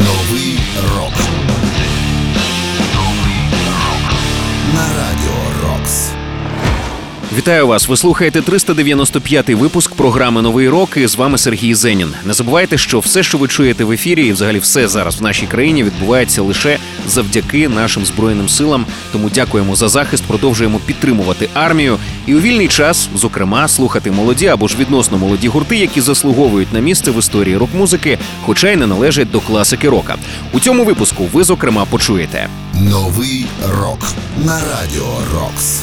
Новый рок. Вітаю вас. Ви слухаєте 395-й випуск програми Новий рок. і З вами Сергій Зенін. Не забувайте, що все, що ви чуєте в ефірі, і взагалі все зараз в нашій країні відбувається лише завдяки нашим збройним силам. Тому дякуємо за захист. Продовжуємо підтримувати армію і у вільний час, зокрема, слухати молоді або ж відносно молоді гурти, які заслуговують на місце в історії рок-музики, хоча й не належать до класики рока. У цьому випуску ви зокрема почуєте новий рок на радіо Рокс.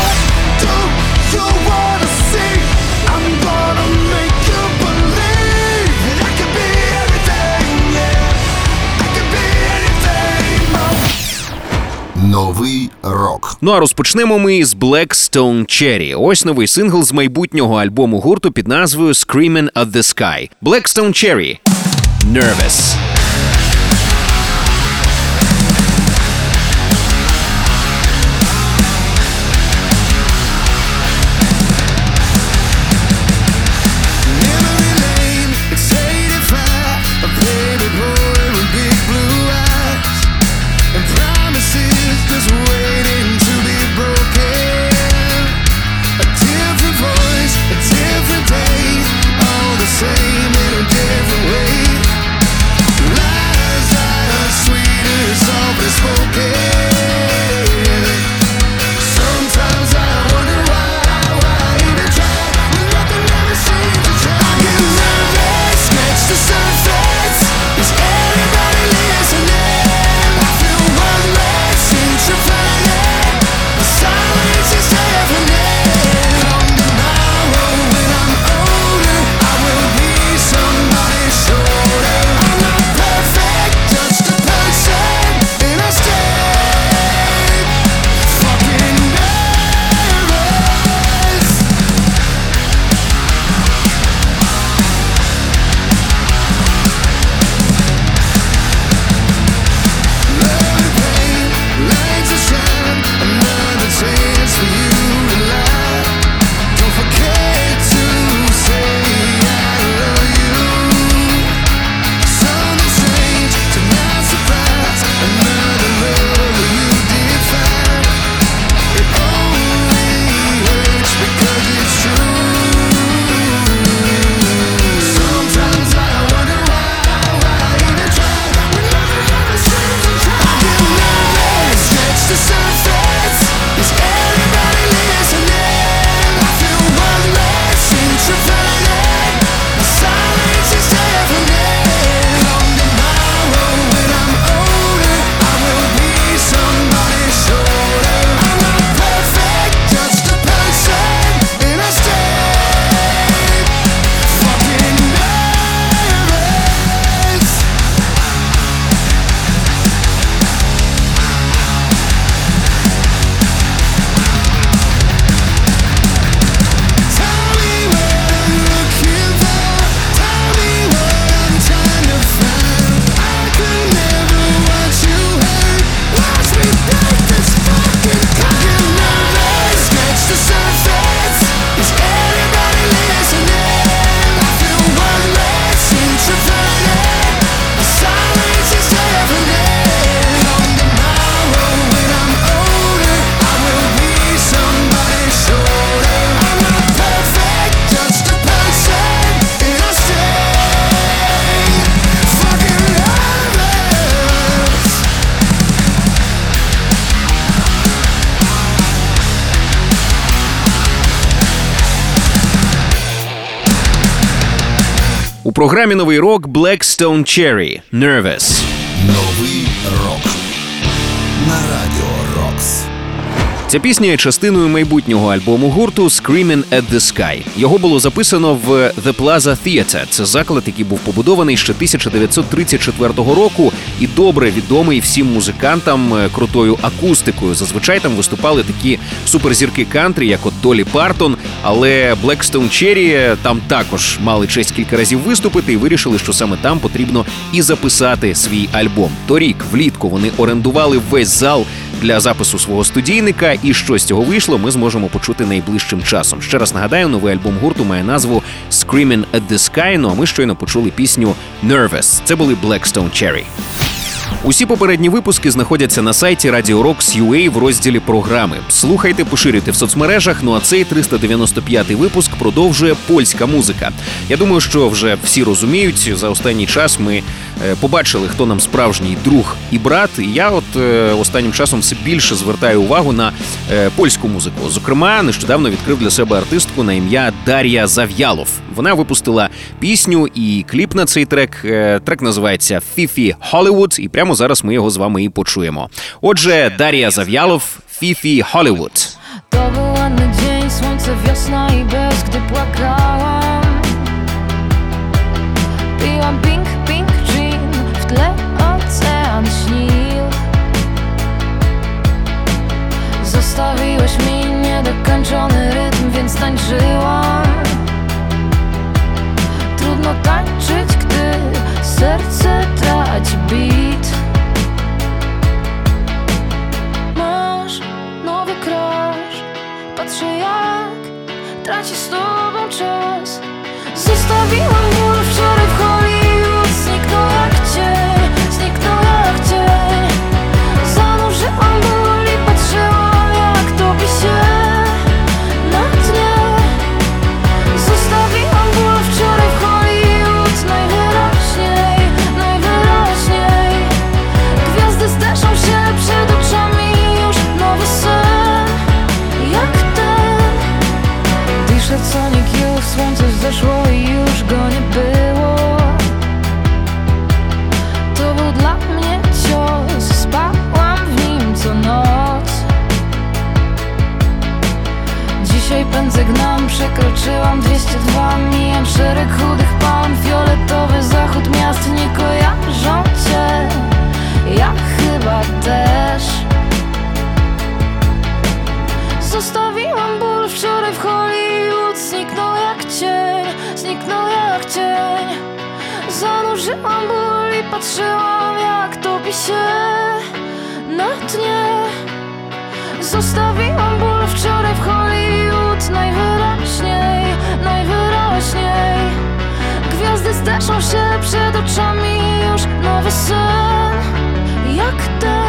Новий рок. Ну а розпочнемо ми з Blackstone Cherry. Ось новий сингл з майбутнього альбому гурту під назвою Screaming at the Sky. Blackstone Cherry. Nervous. програмі новий рок Blackstone Cherry – «Nervous». Новий рок на радіо. Ця пісня є частиною майбутнього альбому гурту «Screaming at the Sky». Його було записано в The Plaza Theatre. Це заклад, який був побудований ще 1934 року і добре відомий всім музикантам е, крутою акустикою. Зазвичай там виступали такі суперзірки кантрі, як от Долі Партон, але Blackstone Cherry там також мали честь кілька разів виступити і вирішили, що саме там потрібно і записати свій альбом. Торік влітку вони орендували весь зал для запису свого студійника, і що з цього вийшло, ми зможемо почути найближчим часом. Ще раз нагадаю, новий альбом гурту має назву «Screaming at the Sky», Ну а ми щойно почули пісню «Nervous». Це були Blackstone Cherry. Усі попередні випуски знаходяться на сайті Radio Rocks UA в розділі програми. Слухайте, поширюйте в соцмережах. Ну а цей 395-й випуск продовжує польська музика. Я думаю, що вже всі розуміють. За останній час ми е, побачили, хто нам справжній друг і брат. І я, от е, останнім часом, все більше звертаю увагу на е, польську музику. Зокрема, нещодавно відкрив для себе артистку на ім'я Дар'я Зав'ялов. Вона випустила пісню і кліп на цей трек. Трек називається Фіфі Холлівуд, і прямо зараз ми його з вами і почуємо. Отже, Дар'я Зав'ялов, Фіфі Холлівуд. To był ładny dzień, słońce, wiosna i bez, gdy płakałam Piłam pink, pink gin, w tle ocean śnił Zostawiłeś mi niedokończony rytm, więc tańczyłam Trudno tańczyć, gdy serce traci beat Masz nowy crush Patrzę jak traci z tobą czas. Zostawiłam ból wczoraj w Zderzą się przed oczami już nowy sen. Jak ten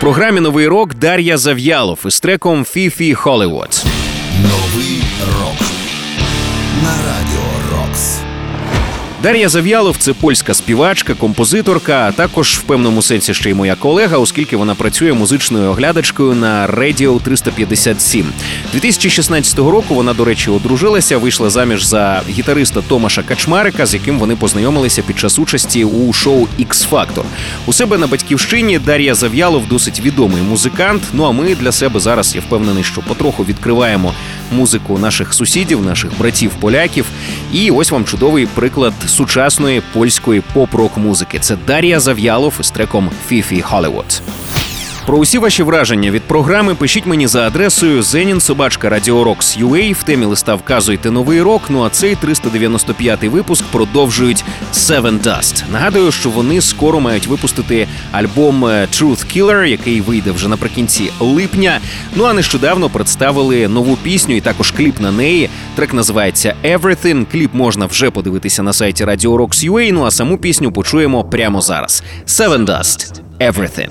програмі Новий рок Дар'я Зав'ялов із треком Фіфі. Новий рок Дар'я Зав'ялов це польська співачка, композиторка, а також в певному сенсі ще й моя колега, оскільки вона працює музичною оглядачкою на Radio 357. 2016 року вона, до речі, одружилася, вийшла заміж за гітариста Томаша Качмарика, з яким вони познайомилися під час участі у шоу X Factor. У себе на батьківщині Дар'я Зав'ялов досить відомий музикант. Ну а ми для себе зараз я впевнений, що потроху відкриваємо музику наших сусідів, наших братів-поляків. І ось вам чудовий приклад сучасної польської поп-рок музики. Це Дар'я Зав'ялов із треком Фіфі Холлівуд. Про усі ваші враження від програми пишіть мені за адресою zeninsobachka.radiorocks.ua. В темі листа вказуйте новий рок. Ну а цей 395-й випуск продовжують Seven Dust. Нагадую, що вони скоро мають випустити альбом е, Truth Killer, який вийде вже наприкінці липня. Ну а нещодавно представили нову пісню і також кліп на неї. Трек називається Everything. Кліп можна вже подивитися на сайті Radio Rocks.ua, Ну а саму пісню почуємо прямо зараз. Seven Dust. Everything.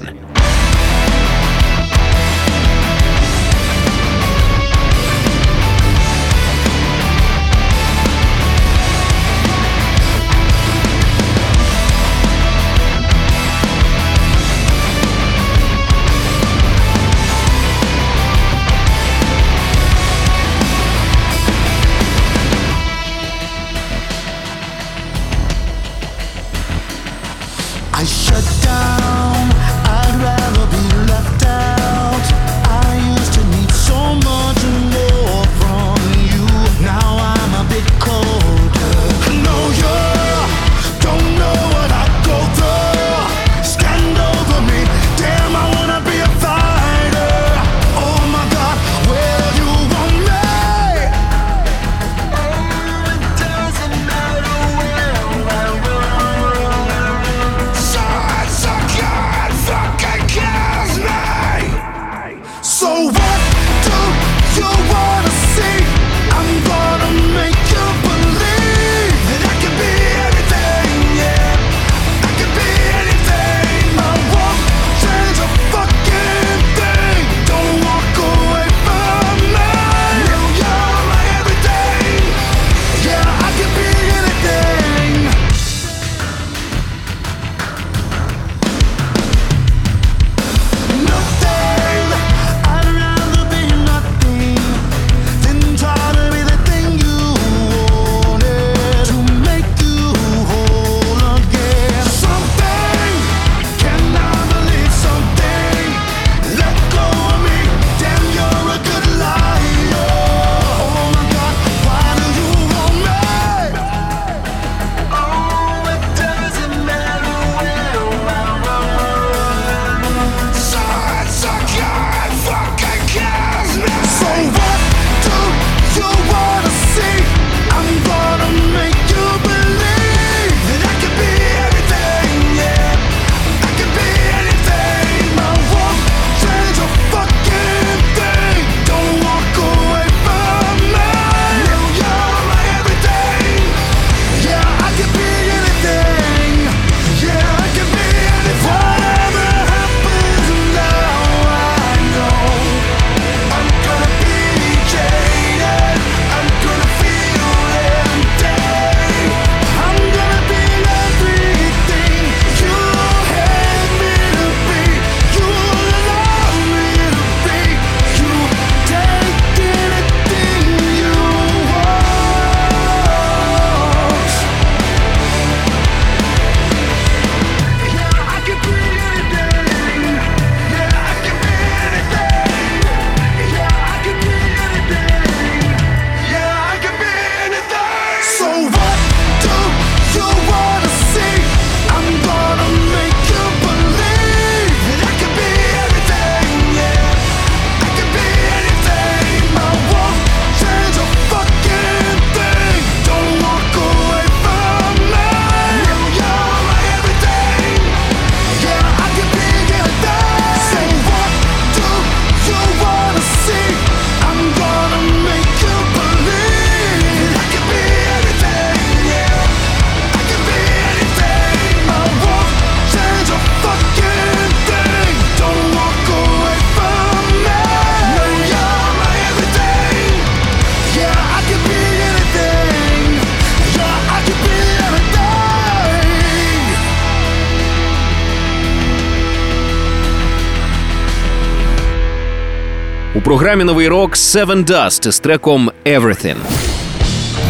програмі новий рок Seven Dust з треком «Everything».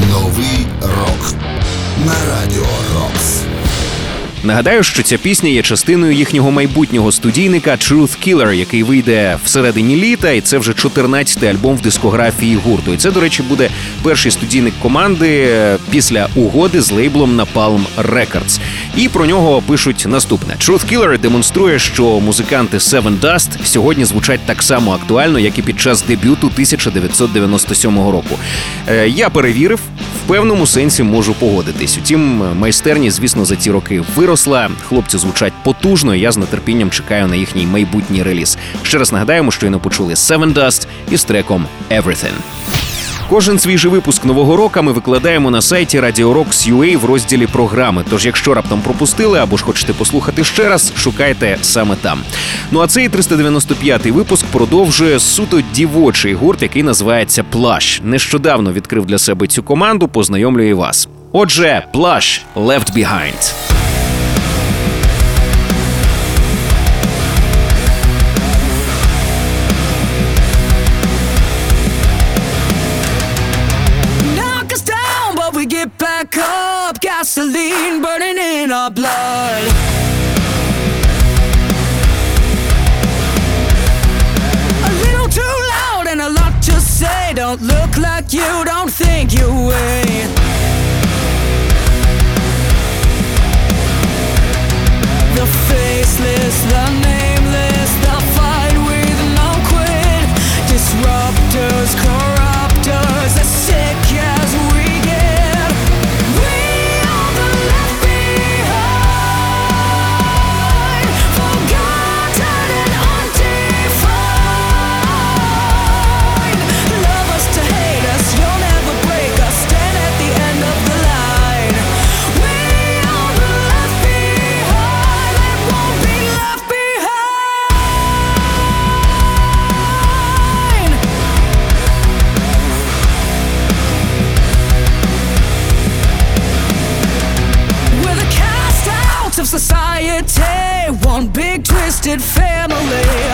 Новий рок на радіо Рокс. Нагадаю, що ця пісня є частиною їхнього майбутнього студійника Truth Killer, який вийде всередині літа, і це вже 14-й альбом в дискографії гурту. І це, до речі, буде перший студійник команди е, після угоди з лейблом Napalm Records. І про нього пишуть наступне: Truth Killer демонструє, що музиканти Seven Dust сьогодні звучать так само актуально, як і під час дебюту 1997 року. Е, Я перевірив. В певному сенсі можу погодитись. Утім, майстерність, звісно, за ці роки виросла. Хлопці звучать потужно. Я з нетерпінням чекаю на їхній майбутній реліз. Ще раз нагадаємо, що і не почули Seven Dust із треком Everything. Кожен свіжий випуск нового року ми викладаємо на сайті Radio Rocks.ua в розділі програми. Тож, якщо раптом пропустили або ж хочете послухати ще раз, шукайте саме там. Ну а цей 395-й випуск продовжує суто дівочий гурт, який називається Plush. Нещодавно відкрив для себе цю команду, познайомлюю і вас. Отже, Plush Left Behind. Up. Gasoline burning in our blood. A little too loud and a lot to say. Don't look like you don't think you ain't. The faceless, the nameless, family.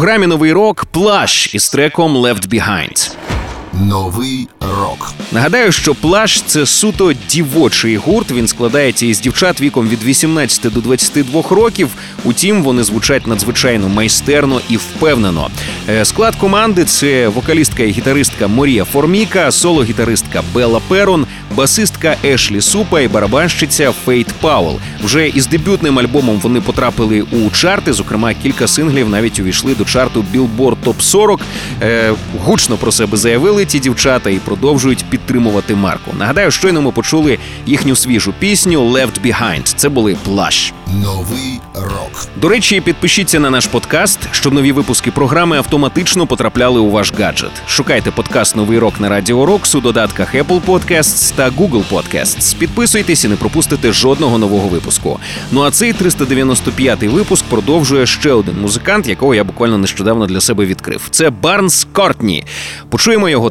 Програмі Новий рок плащ із треком Left Behind. Новий рок. Нагадаю, що плащ це суто дівочий гурт. Він складається із дівчат віком від 18 до 22 років. Утім, вони звучать надзвичайно майстерно і впевнено. Е, Склад команди це вокалістка і гітаристка Морія Форміка, соло-гітаристка Белла Перон, басистка Ешлі Супа і барабанщиця Фейт Пауел. Вже із дебютним альбомом вони потрапили у чарти. Зокрема, кілька синглів навіть увійшли до чарту Billboard Top 40. Е, гучно про себе заявили ті дівчата і продовжують підтримувати марку. Нагадаю, щойно ми почули їхню свіжу пісню Left Behind. Це були плащ. Новий рок. До речі, підпишіться на наш подкаст, щоб нові випуски програми автоматично потрапляли у ваш гаджет. Шукайте подкаст Новий рок на Радіо Рокс у додатках Apple Podcasts та Google Podcasts. Підписуйтесь і не пропустите жодного нового випуску. Ну а цей 395-й випуск продовжує ще один музикант, якого я буквально нещодавно для себе відкрив. Це Барнс Кортні. Почуємо його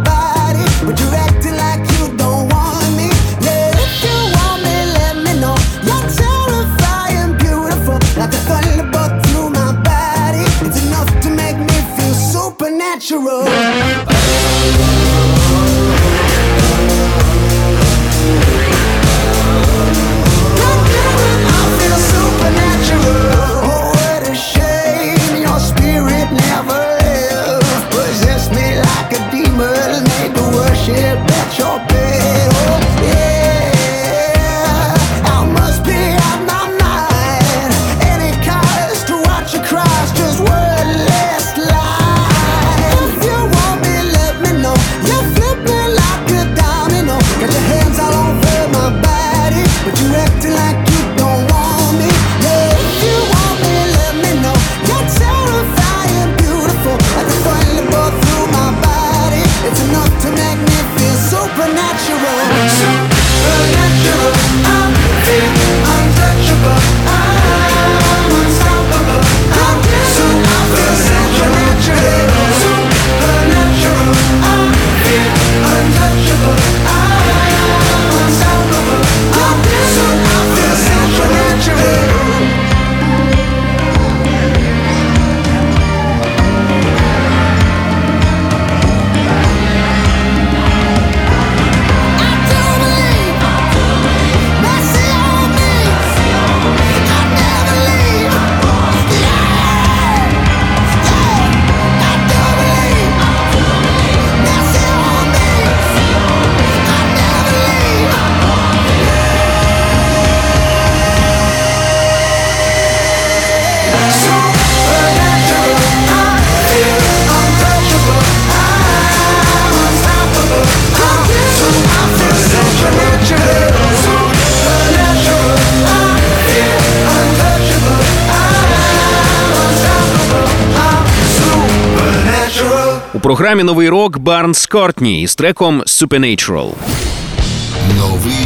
програмі новий рок Барнс Кортні із треком Supernatural. Новий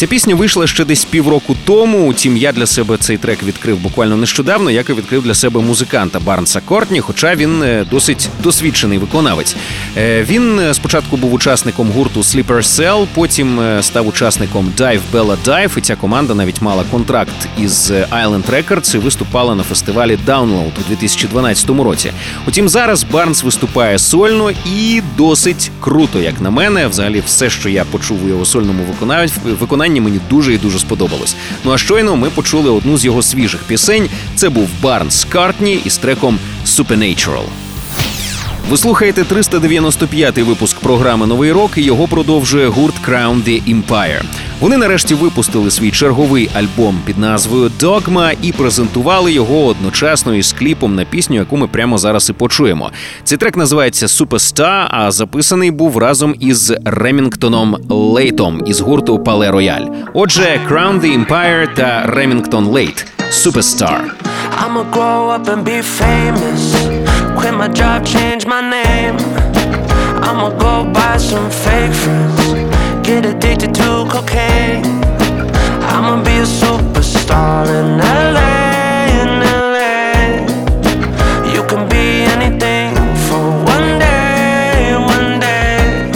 Ця пісня вийшла ще десь півроку тому. Утім, я для себе цей трек відкрив буквально нещодавно, як і відкрив для себе музиканта Барнса Кортні, хоча він е, досить досвідчений виконавець. Е, Він е, спочатку був учасником гурту Sleeper Cell, потім став учасником Dive Bella Dive, і ця команда навіть мала контракт із Island Records і виступала на фестивалі Download у 2012 році. Утім, зараз Барнс виступає сольно і досить круто, як на мене. Взагалі, все, що я почув у його сольному виконаві- виконанні, мені дуже і дуже сподобалось. Ну а щойно ми почули одну з його свіжих пісень. Це був Барнс Картні із треком Supernatural. Ви слухаєте 395-й випуск програми Новий рок і його продовжує гурт Crown the Empire. Вони нарешті випустили свій черговий альбом під назвою Dogma і презентували його одночасно із кліпом на пісню, яку ми прямо зараз і почуємо. Цей трек називається Superstar, а записаний був разом із Ремінгтоном Лейтом із гурту Palais Royale. Отже, Crown the Empire та Ремінгтон Лейт be famous. Quit my job, change my name. I'ma go buy some fake friends. Get addicted to cocaine. I'ma be a superstar in LA, in LA. You can be anything for one day, one day.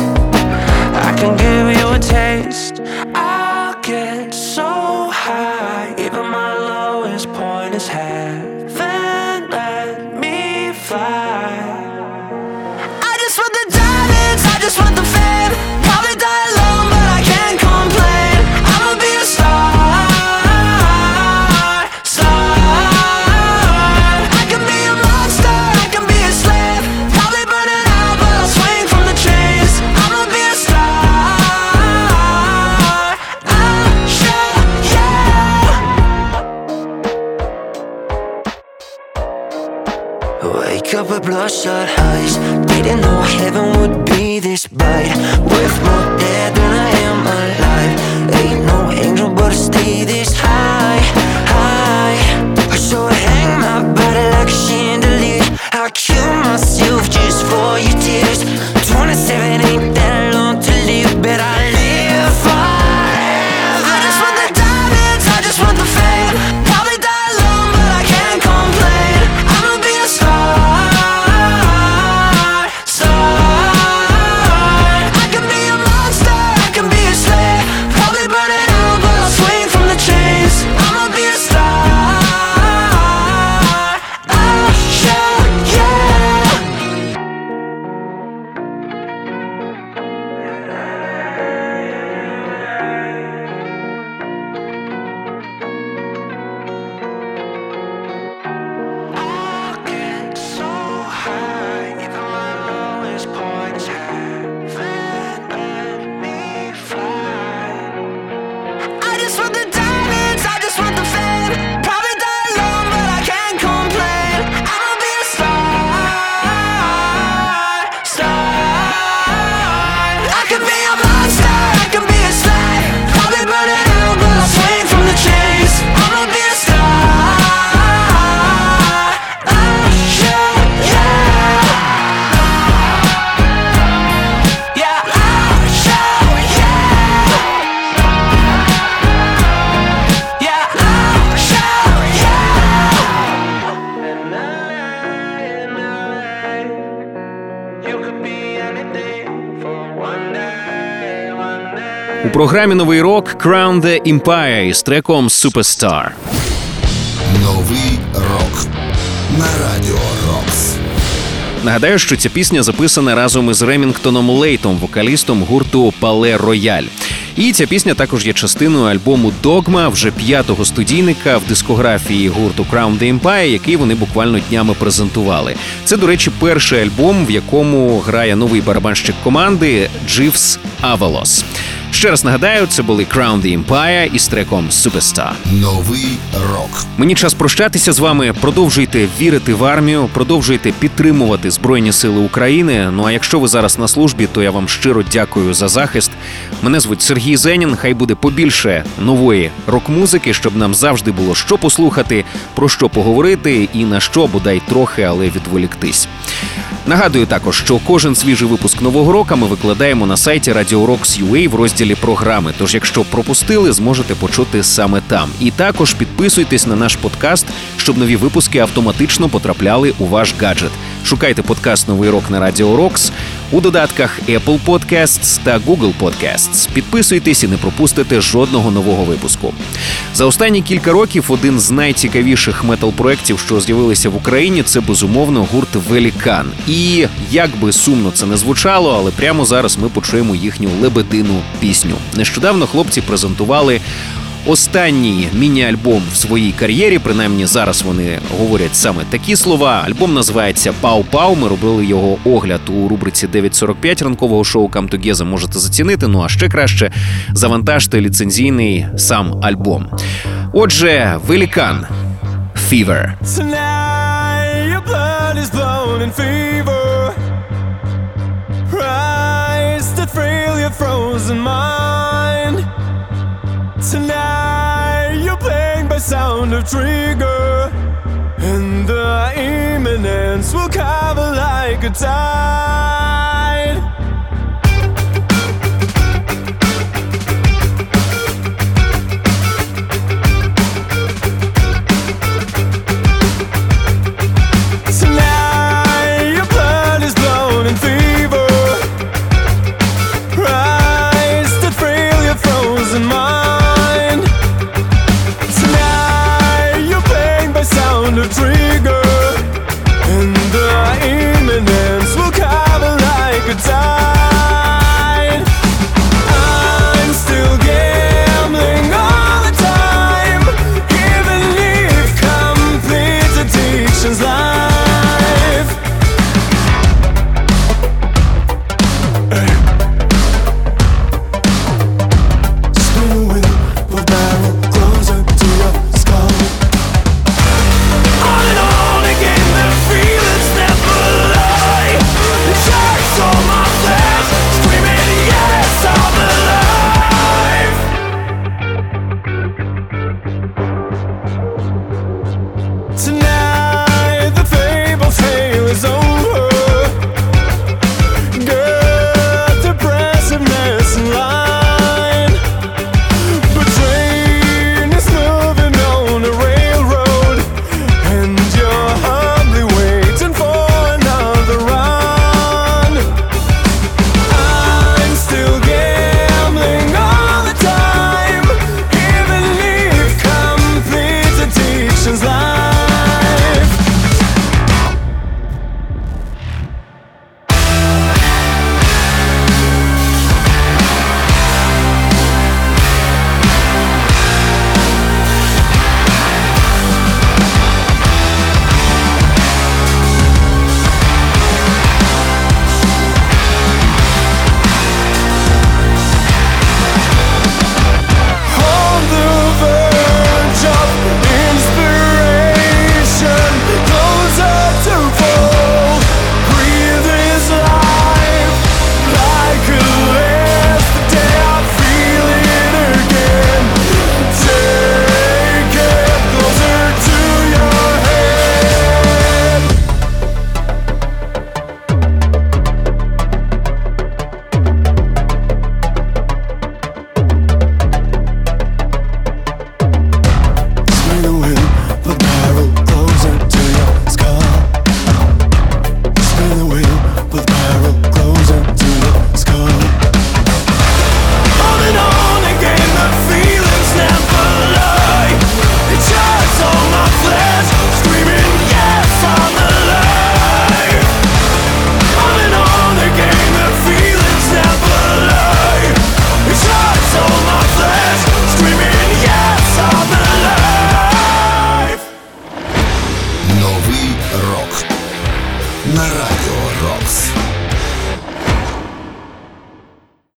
I can give you a taste. I'll get so high, even my lowest point is heaven. Програмі новий рок Crown the Empire із треком Superstar. Новий рок на радіо Рокс. Нагадаю, що ця пісня записана разом із Ремінгтоном Лейтом, вокалістом гурту Пале Рояль. І ця пісня також є частиною альбому Догма, вже п'ятого студійника в дискографії гурту Crown the Empire, який вони буквально днями презентували. Це, до речі, перший альбом, в якому грає новий барабанщик команди Дживс Авалос. Ще раз нагадаю, це були Crown the Empire із треком Superstar. Новий рок. Мені час прощатися з вами. Продовжуйте вірити в армію, продовжуйте підтримувати Збройні Сили України. Ну а якщо ви зараз на службі, то я вам щиро дякую за захист. Мене звуть Сергій Зенін. Хай буде побільше нової рок-музики, щоб нам завжди було що послухати, про що поговорити і на що бодай трохи, але відволіктись. Нагадую також, що кожен свіжий випуск нового року ми викладаємо на сайті Radio в розділі програми. Тож, якщо пропустили, зможете почути саме там. І також підписуйтесь на наш подкаст, щоб нові випуски автоматично потрапляли у ваш гаджет. Шукайте подкаст Новий рок на Radio Rocks у додатках Apple Podcasts та Google Podcasts. Підписуйтесь і не пропустите жодного нового випуску. За останні кілька років один з найцікавіших метал-проєктів, що з'явилися в Україні, це безумовно гурт Велікан. І як би сумно це не звучало, але прямо зараз ми почуємо їхню лебедину пісню. Нещодавно хлопці презентували. Останній міні-альбом в своїй кар'єрі, принаймні зараз вони говорять саме такі слова. Альбом називається Пау-Пау. Ми робили його огляд у рубриці 945 ранкового шоу Together. Можете зацінити. Ну а ще краще завантажте ліцензійний сам альбом. Отже, великан Fever. Tonight your sound of trigger, and the imminence will cover like a tide.